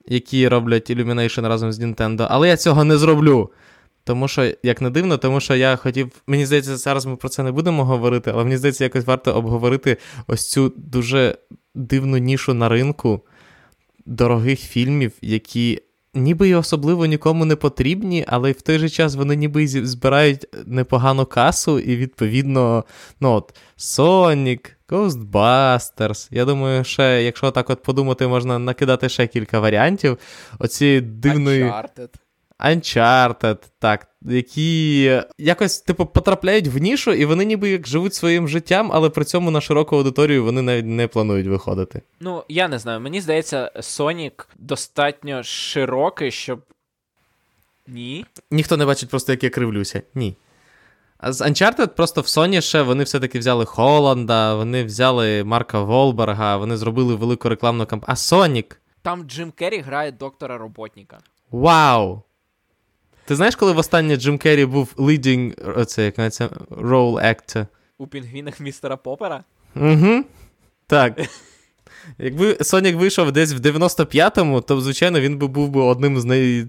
які роблять Illumination разом з Nintendo, але я цього не зроблю. Тому що, як не дивно, тому що я хотів. Мені здається, зараз ми про це не будемо говорити, але мені здається, якось варто обговорити ось цю дуже дивну нішу на ринку дорогих фільмів, які ніби й особливо нікому не потрібні, але в той же час вони ніби збирають непогану касу, і, відповідно, ну от, Sonic, Ghostbusters. Я думаю, ще, якщо так от подумати, можна накидати ще кілька варіантів. Оці дивної. Uncharted. Uncharted, так, які якось, типу, потрапляють в нішу, і вони ніби як живуть своїм життям, але при цьому на широку аудиторію вони навіть не планують виходити. Ну, я не знаю. Мені здається, Sonic достатньо широкий, щоб. Ні. Ніхто не бачить просто, як я кривлюся. Ні. А з Uncharted просто в Sony ще вони все-таки взяли Холланда, вони взяли Марка Волберга, вони зробили велику рекламну кампанію. А Sonic? Там Джим Керрі грає доктора роботника. Вау! Ти знаєш, коли востаннє Джим Керрі був leading, оце, як це, role actor? У пінгвінах містера Попера? Угу. Так. Якби Сонік вийшов десь в 95-му, то, звичайно, він би був би одним з най,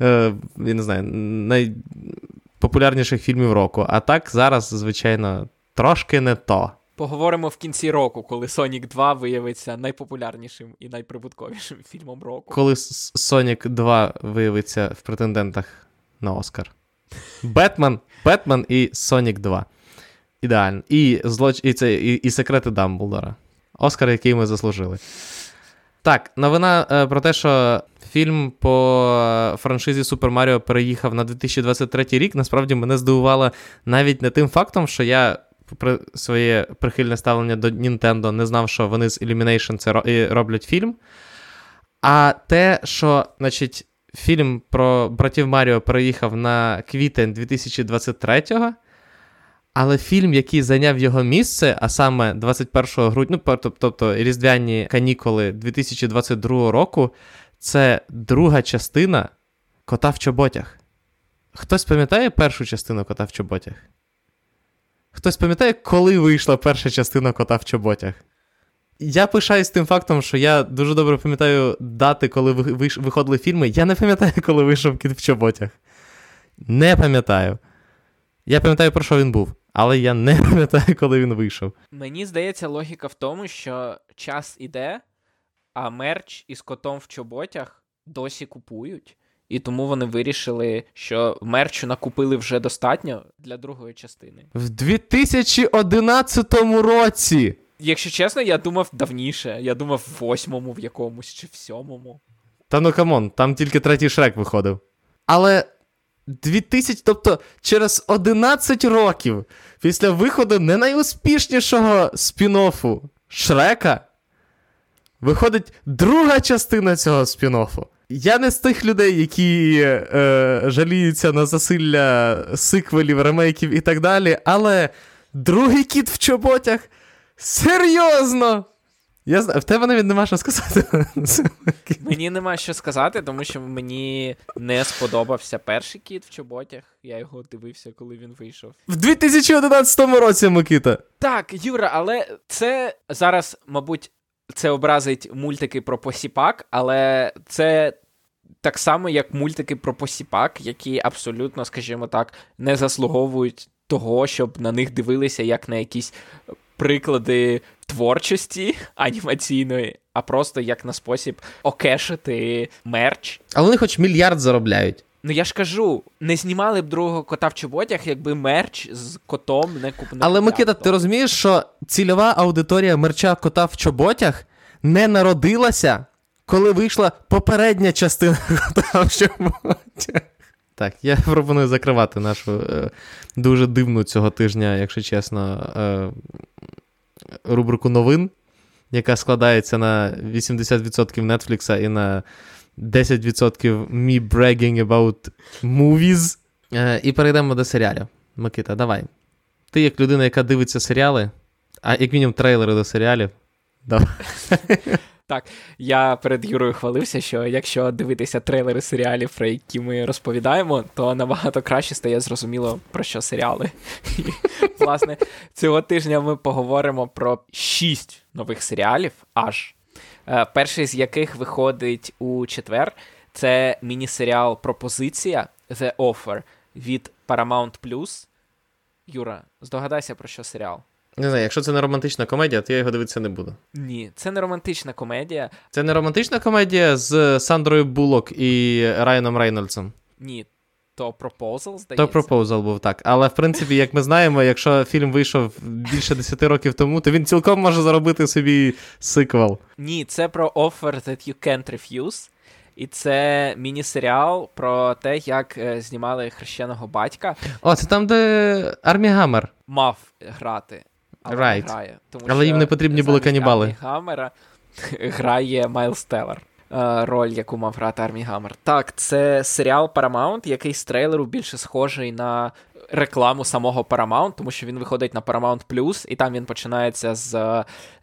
е, я не знаю, найпопулярніших фільмів року. А так зараз, звичайно, трошки не то. Поговоримо в кінці року, коли Sonic 2 виявиться найпопулярнішим і найприбутковішим фільмом року. Коли Sonic 2 виявиться в претендентах на Оскар. Бетмен, Бетмен і Сонік 2. Ідеально. І злоч... і, це, і, і секрети Дамблдора. Оскар, який ми заслужили. Так, новина е, про те, що фільм по франшизі Супер Маріо переїхав на 2023 рік. Насправді мене здивувало навіть не тим фактом, що я попри своє прихильне ставлення до Nintendo не знав, що вони з Illumination це роблять фільм. А те, що, значить, фільм про братів Маріо переїхав на квітень 2023-го. Але фільм, який зайняв його місце, а саме 21 грудня, ну, тобто Різдвяні канікули 2022 року, це друга частина кота в чоботях. Хтось пам'ятає першу частину кота в чоботях? Хтось пам'ятає, коли вийшла перша частина кота в чоботях? Я пишаюсь тим фактом, що я дуже добре пам'ятаю дати, коли виходили фільми. Я не пам'ятаю, коли вийшов кіт в чоботях. Не пам'ятаю. Я пам'ятаю, про що він був, але я не пам'ятаю, коли він вийшов. Мені здається, логіка в тому, що час іде, а мерч із котом в чоботях досі купують. І тому вони вирішили, що мерчу накупили вже достатньо для другої частини. В 2011 році. Якщо чесно, я думав давніше. Я думав в восьмому в якомусь чи в сьомому. Та ну come on, там тільки третій шрек виходив. Але 2000, тобто через 11 років після виходу не найуспішнішого спін-оффу Шрека виходить друга частина цього спін-оффу. Я не з тих людей, які е, жаліються на засилля сиквелів, ремейків і так далі, але другий кіт в чоботях. Серйозно! Я знаю, в тебе навіть нема що сказати. Мені нема що сказати, тому що мені не сподобався перший кіт в чоботях. Я його дивився, коли він вийшов. В 2011 році, Микита. Так, Юра, але це зараз, мабуть, це образить мультики про посіпак, але це. Так само, як мультики про посіпак, які абсолютно, скажімо так, не заслуговують того, щоб на них дивилися як на якісь приклади творчості анімаційної, а просто як на спосіб окешити мерч. Але вони хоч мільярд заробляють. Ну я ж кажу, не знімали б другого кота в чоботях, якби мерч з котом не купили. Але Микита, ти розумієш, що цільова аудиторія мерча кота в чоботях не народилася, коли вийшла попередня частина кота в чоботях. Так, я пропоную закривати нашу е, дуже дивну цього тижня, якщо чесно, е, рубрику новин, яка складається на 80% Netflix і на 10% me bragging about movies. Е, і перейдемо до серіалів. Микита, давай. Ти, як людина, яка дивиться серіали, а як мінімум трейлери до серіалів. Давай. Так, я перед Юрою хвалився, що якщо дивитися трейлери серіалів, про які ми розповідаємо, то набагато краще стає зрозуміло, про що серіали. Власне, цього тижня ми поговоримо про шість нових серіалів, аж е, перший з яких виходить у четвер. Це міні-серіал Пропозиція The Offer від Paramount+. Юра, здогадайся, про що серіал? Не знаю, якщо це не романтична комедія, то я його дивитися не буду. Ні, це не романтична комедія. Це не романтична комедія з Сандрою Булок і Райаном Рейнольдсом. Ні, то Proposal, здається. То Proposal був так. Але в принципі, як ми знаємо, якщо фільм вийшов більше 10 років тому, то він цілком може заробити собі сиквел. Ні, це про Offer That You Can't Refuse. І це міні-серіал про те, як е, знімали хрещеного батька. О, це там, де Армі Гаммер. Мав грати. Але Right. не грає. Тому Але що їм не потрібні були канібали. Армі Гаммера грає Майлз Теллер. е, Роль, яку мав грати Армі Гаммер. Так, це серіал Paramount, який з трейлеру більше схожий на рекламу самого Paramount, тому що він виходить на Paramount Plus, і там він починається з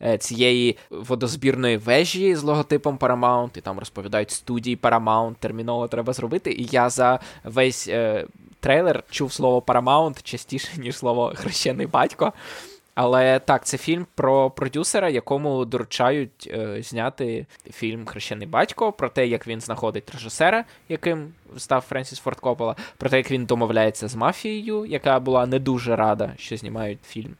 е, цієї водозбірної вежі з логотипом Paramount, і там розповідають студії Paramount, терміново треба зробити. І я за весь е, трейлер чув слово Paramount частіше, ніж слово хрещений батько. Але так, це фільм про продюсера, якому доручають е, зняти фільм Хрещений батько, про те, як він знаходить режисера, яким став Френсіс Форд Коппола, про те, як він домовляється з мафією, яка була не дуже рада, що знімають фільм.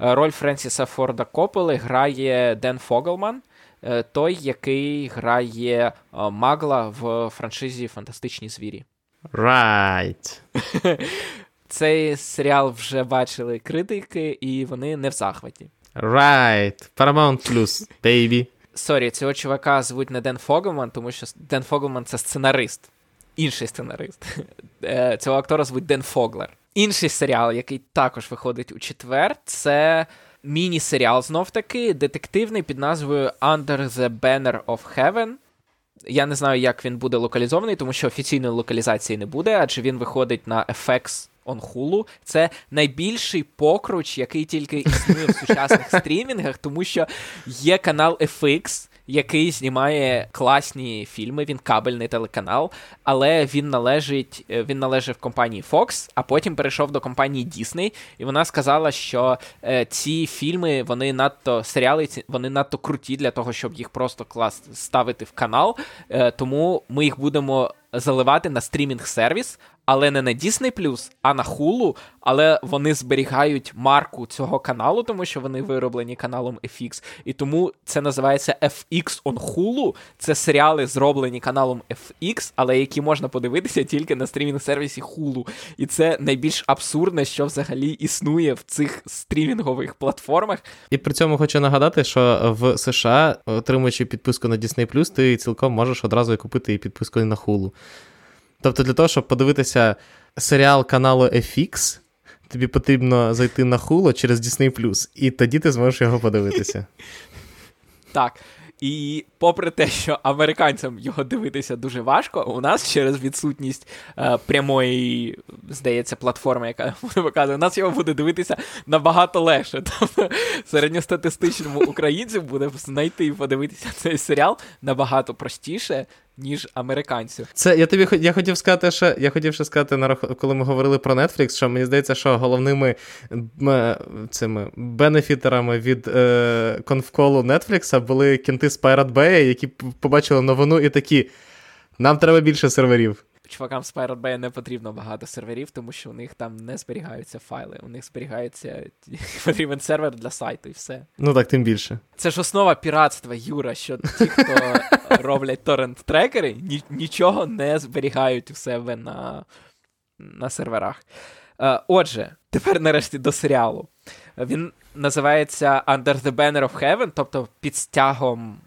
Е, роль Френсіса Форда Копполи грає Ден Фогелман, е, той, який грає е, Магла в франшизі Фантастичні звірі. Right. Цей серіал вже бачили критики, і вони не в захваті. Right. Paramount Plus, baby. Sorry, цього чувака звуть не Ден Фогелман, тому що Ден Фогелман це сценарист. Інший сценарист. Е, Цього актора звуть Ден Фоглер. Інший серіал, який також виходить у четвер, це міні-серіал знов таки, детективний під назвою Under the Banner of Heaven. Я не знаю, як він буде локалізований, тому що офіційної локалізації не буде, адже він виходить на FX on Hulu. Це найбільший покруч, який тільки існує в сучасних стрімінгах, тому що є канал FX, який знімає класні фільми. Він кабельний телеканал, але він належить е, він належав компанії Fox, а потім перейшов до компанії Disney, і вона сказала, що е, ці фільми вони надто серіали, ці- вони надто круті для того, щоб їх просто клас ставити в канал. Е, тому ми їх будемо заливати на стрімінг-сервіс, але не на Disney+, а на Hulu, але вони зберігають марку цього каналу, тому що вони вироблені каналом FX, і тому це називається FX on Hulu. Це серіали, зроблені каналом FX, але які можна подивитися тільки на стрімінг-сервісі Hulu. І це найбільш абсурдне, що взагалі існує в цих стрімінгових платформах. І при цьому хочу нагадати, що в США, отримуючи підписку на Disney+, ти цілком можеш одразу купити і підписку на Hulu. Тобто для того, щоб подивитися серіал каналу FX, тобі потрібно зайти на Hulu через Disney+, і тоді ти зможеш його подивитися. Так. І попри те, що американцям його дивитися дуже важко, у нас через відсутність е, прямої, здається, платформи, яка показує, у нас його буде дивитися набагато легше. Тобто середньостатистичному українцю буде знайти і подивитися цей серіал набагато простіше, ніж американців. Це я тобі я хотів сказати, що я хотів ще сказати, на коли ми говорили про Netflix, що мені здається, що головними цими бенефітерами від е, конфколу Netflix були кінти з Pirate Bay, які побачили новину і такі. Нам треба більше серверів чувакам з Pirate Bay не потрібно багато серверів, тому що у них там не зберігаються файли. У них зберігається потрібен сервер для сайту і все. Ну так, тим більше. Це ж основа піратства, Юра, що ті, хто роблять торрент-трекери, нічого не зберігають у себе на, на серверах. Е, отже, тепер нарешті до серіалу. Він називається Under the Banner of Heaven, тобто під стягом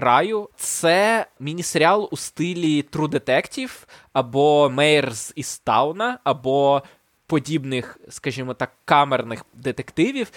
раю. Це міні-серіал у стилі True Detective або Мейерс із Тауна, або подібних, скажімо так, камерних детективів.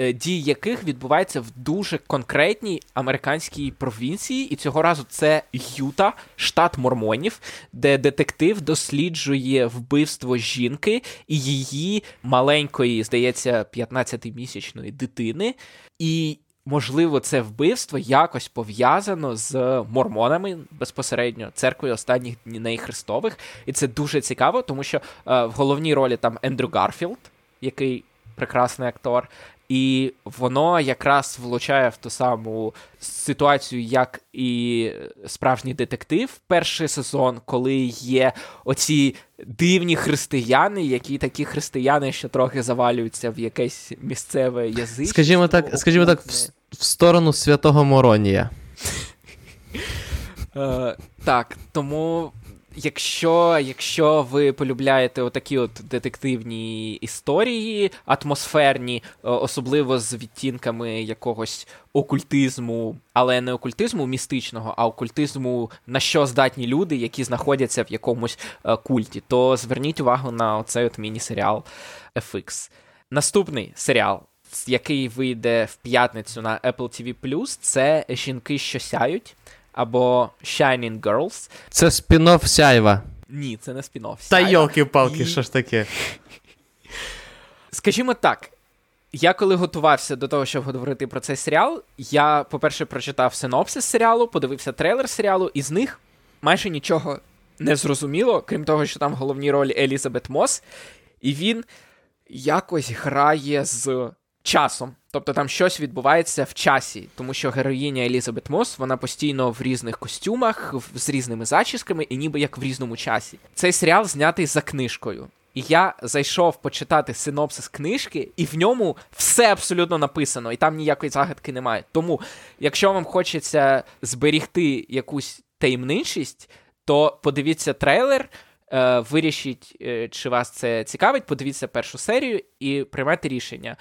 Е, дії яких відбуваються в дуже конкретній американській провінції, і цього разу це Юта, штат Мормонів, де детектив досліджує вбивство жінки і її маленької, здається, 15-місячної дитини. І можливо, це вбивство якось пов'язано з мормонами безпосередньо церквою останніх днів Христових. І це дуже цікаво, тому що е, в головній ролі там Ендрю Гарфілд, який прекрасний актор. І воно якраз влучає в ту саму ситуацію, як і справжній детектив. Перший сезон, коли є оці дивні християни, які такі християни, що трохи завалюються в якесь місцеве язичство. Скажімо так, скажімо так, в, в сторону святого Моронія. Е, Так, тому якщо якщо ви полюбляєте отакі от детективні історії, атмосферні, е, особливо з відтінками якогось окультизму, але не окультизму містичного, а окультизму, на що здатні люди, які знаходяться в якомусь е, культі, то зверніть увагу на оцей от міні-серіал FX. Наступний серіал. Який вийде в п'ятницю на Apple TV+, це жінки, що сяють або Shining Girls. Це спін-офф Сяйва. Ні, це не спін-офф Та йолки-палки, І... що ж таке? Скажімо так. Я коли готувався до того, щоб говорити про цей серіал, я, по-перше, прочитав синопсис серіалу, подивився трейлер серіалу, і з них майже нічого не зрозуміло, крім того, що там в головній ролі Елізабет Мос, і він якось грає з часом. Тобто там щось відбувається в часі, тому що героїня Елізабет Мос вона постійно в різних костюмах, з різними зачісками, і ніби як в різному часі. Цей серіал знятий за книжкою. І я зайшов почитати синопсис книжки, і в ньому все абсолютно написано, і там ніякої загадки немає. Тому, якщо вам хочеться зберігти якусь таємничість, то подивіться трейлер. Е, вирішіть, е, чи вас це цікавить, подивіться першу серію і приймайте рішення.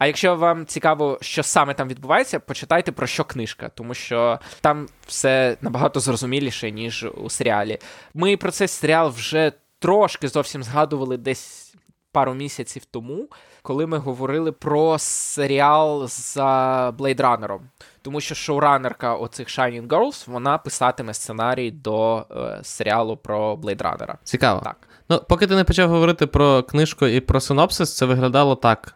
А якщо вам цікаво, що саме там відбувається, почитайте про що книжка, тому що там все набагато зрозуміліше, ніж у серіалі. Ми про цей серіал вже трошки зовсім згадували десь пару місяців тому, коли ми говорили про серіал за Blade Runner. Тому що шоуранерка оцих Shining Girls, вона писатиме сценарій до е, серіалу про Blade Runner. Цікаво. Так. Ну, поки ти не почав говорити про книжку і про синопсис, це виглядало так.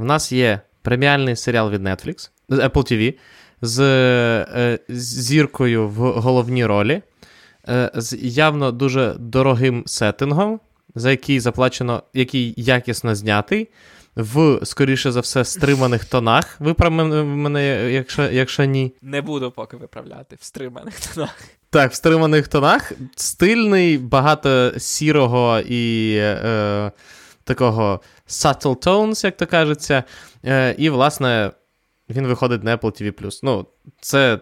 В нас є преміальний серіал від Netflix, Apple TV, з е, зіркою в головній ролі, е, з явно дуже дорогим сеттингом, за який заплачено, який якісно знятий, в, скоріше за все, стриманих тонах. Виправ мене, якщо якщо ні. Не буду поки виправляти в стриманих тонах. Так, в стриманих тонах. Стильний, багато сірого і. Е, такого subtle tones, як то кажеться. Е, І, власне, він виходить на Apple TV. Ну, це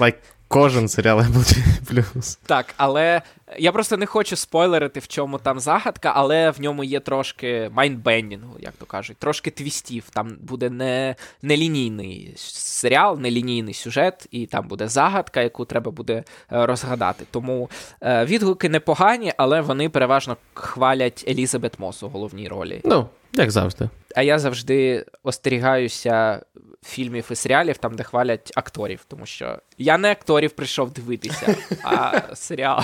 like, кожен серіал Apple TV. Так, але я просто не хочу спойлерити, в чому там загадка, але в ньому є трошки mind-bending у, як то кажуть, трошки твістів. Там буде не, не лінійний серіал, не лінійний сюжет, і там буде загадка, яку треба буде е, розгадати. Тому е, відгуки непогані, але вони переважно хвалять Елізабет Мос у головній ролі. Ну, як завжди. А я завжди остерігаюся фільмів і серіалів, там, де хвалять акторів, тому що я не акторів прийшов дивитися, а серіал.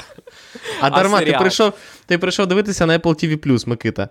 А дарма, ти прийшов ти прийшов дивитися на Apple TV Микита.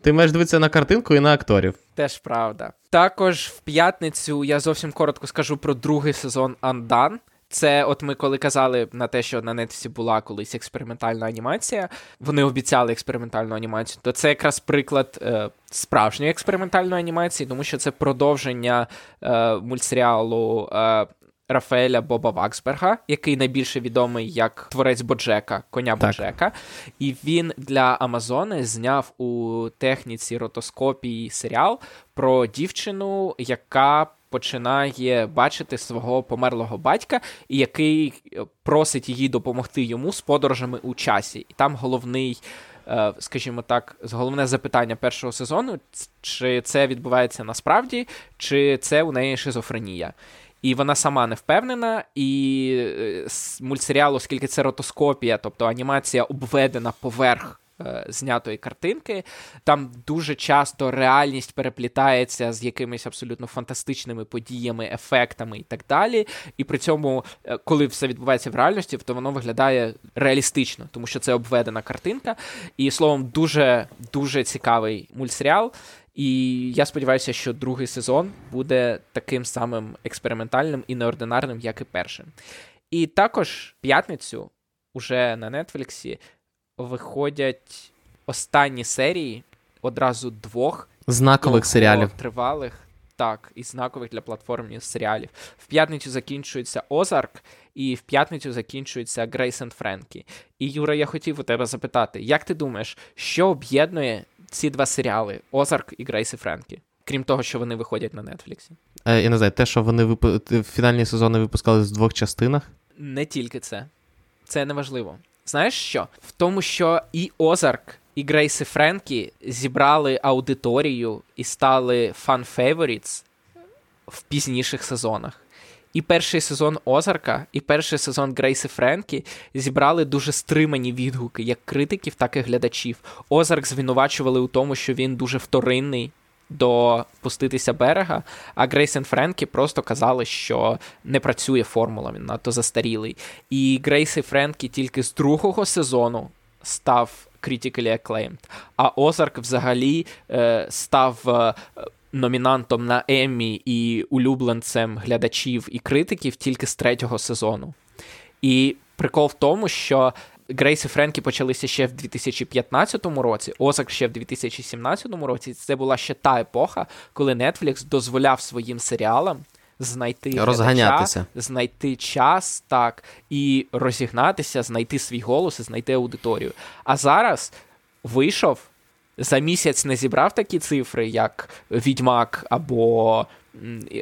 Ти маєш дивитися на картинку і на акторів. Теж правда. Також в п'ятницю я зовсім коротко скажу про другий сезон Андан. Це, от ми коли казали на те, що на Нетфліксі була колись експериментальна анімація, вони обіцяли експериментальну анімацію, то це якраз приклад е, справжньої експериментальної анімації, тому що це продовження е, мультсеріалу е, Рафаеля Боба Ваксберга, який найбільше відомий як творець Боджека, коня так. Боджека. І він для Амазони зняв у техніці ротоскопії серіал про дівчину, яка починає бачити свого померлого батька, який е, просить її допомогти йому з подорожами у часі. І там головний. Е, скажімо так, головне запитання першого сезону: чи це відбувається насправді, чи це у неї шизофренія. І вона сама не впевнена, і е, мультсеріал, оскільки це ротоскопія, тобто анімація обведена поверх е, знятої картинки, там дуже часто реальність переплітається з якимись абсолютно фантастичними подіями, ефектами і так далі. І при цьому, е, коли все відбувається в реальності, то воно виглядає реалістично, тому що це обведена картинка. І словом, дуже дуже цікавий мультсеріал. І я сподіваюся, що другий сезон буде таким самим експериментальним і неординарним, як і перший. І також п'ятницю уже на Нетфліксі виходять останні серії одразу двох знакових серіалів тривалих. Так, і знакових для платформі серіалів. В п'ятницю закінчується Озарк, і в п'ятницю закінчується Грейс енд Френкі. І Юра, я хотів у тебе запитати, як ти думаєш, що об'єднує ці два серіали Озарк і Грейс і Френкі. Крім того, що вони виходять на Нетфліксі. Е, я не знаю, те, що вони вип... фінальні сезони випускали в двох частинах. Не тільки це. Це не важливо. Знаєш що? В тому, що і Озарк, і Грейс і Френкі зібрали аудиторію і стали fan favorites в пізніших сезонах. І перший сезон Озарка, і перший сезон Грейси Френкі зібрали дуже стримані відгуки як критиків, так і глядачів. Озарк звинувачували у тому, що він дуже вторинний до пуститися берега, а Грейсен Френкі просто казали, що не працює формула, він надто застарілий. І Грейс Френкі тільки з другого сезону став critically acclaimed, а Озарк взагалі е, став. Е, номінантом на Еммі і улюбленцем глядачів і критиків тільки з третього сезону. І прикол в тому, що Грейс і Френкі почалися ще в 2015 році, Озак ще в 2017 році. Це була ще та епоха, коли Netflix дозволяв своїм серіалам знайти розганятися, глядача, знайти час, так, і розігнатися, знайти свій голос і знайти аудиторію. А зараз вийшов за місяць не зібрав такі цифри, як Відьмак або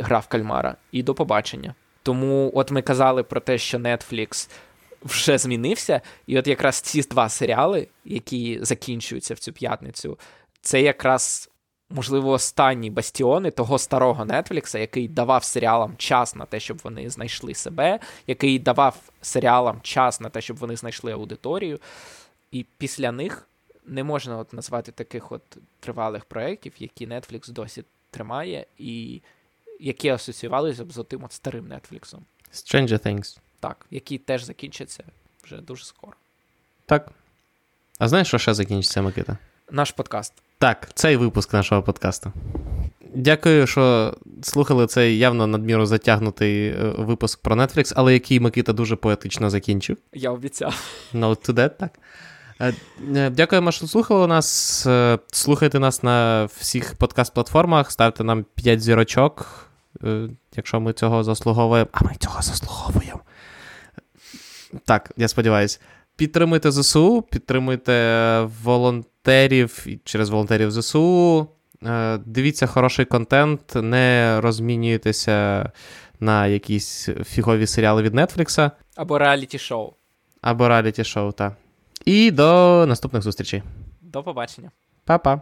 Гра в Кальмара, і до побачення. Тому, от ми казали про те, що Netflix вже змінився, і от якраз ці два серіали, які закінчуються в цю п'ятницю, це якраз. Можливо, останні бастіони того старого Нетфлікса, який давав серіалам час на те, щоб вони знайшли себе, який давав серіалам час на те, щоб вони знайшли аудиторію. І після них не можна от назвати таких от тривалих проєктів, які Netflix досі тримає, і які асоціювалися б з тим от старим Netflix. Stranger Things. Так, які теж закінчаться вже дуже скоро. Так. А знаєш, що ще закінчиться, Микита? Наш подкаст. Так, цей випуск нашого подкасту. Дякую, що слухали цей явно надміру затягнутий е, випуск про Netflix, але який Микита дуже поетично закінчив. Я обіцяв. No to that, так. Е, е, дякуємо, що слухали нас. Слухайте нас на всіх подкаст-платформах, ставте нам 5 зірочок, якщо ми цього заслуговуємо. А ми цього заслуговуємо. Так, я сподіваюся. Підтримуйте ЗСУ, підтримуйте волонтерів через волонтерів ЗСУ. Дивіться хороший контент, не розмінюйтеся на якісь фігові серіали від Нетфлікса. Або реаліті шоу. Або реаліті шоу, так. І до наступних зустрічей. До побачення. Па-па.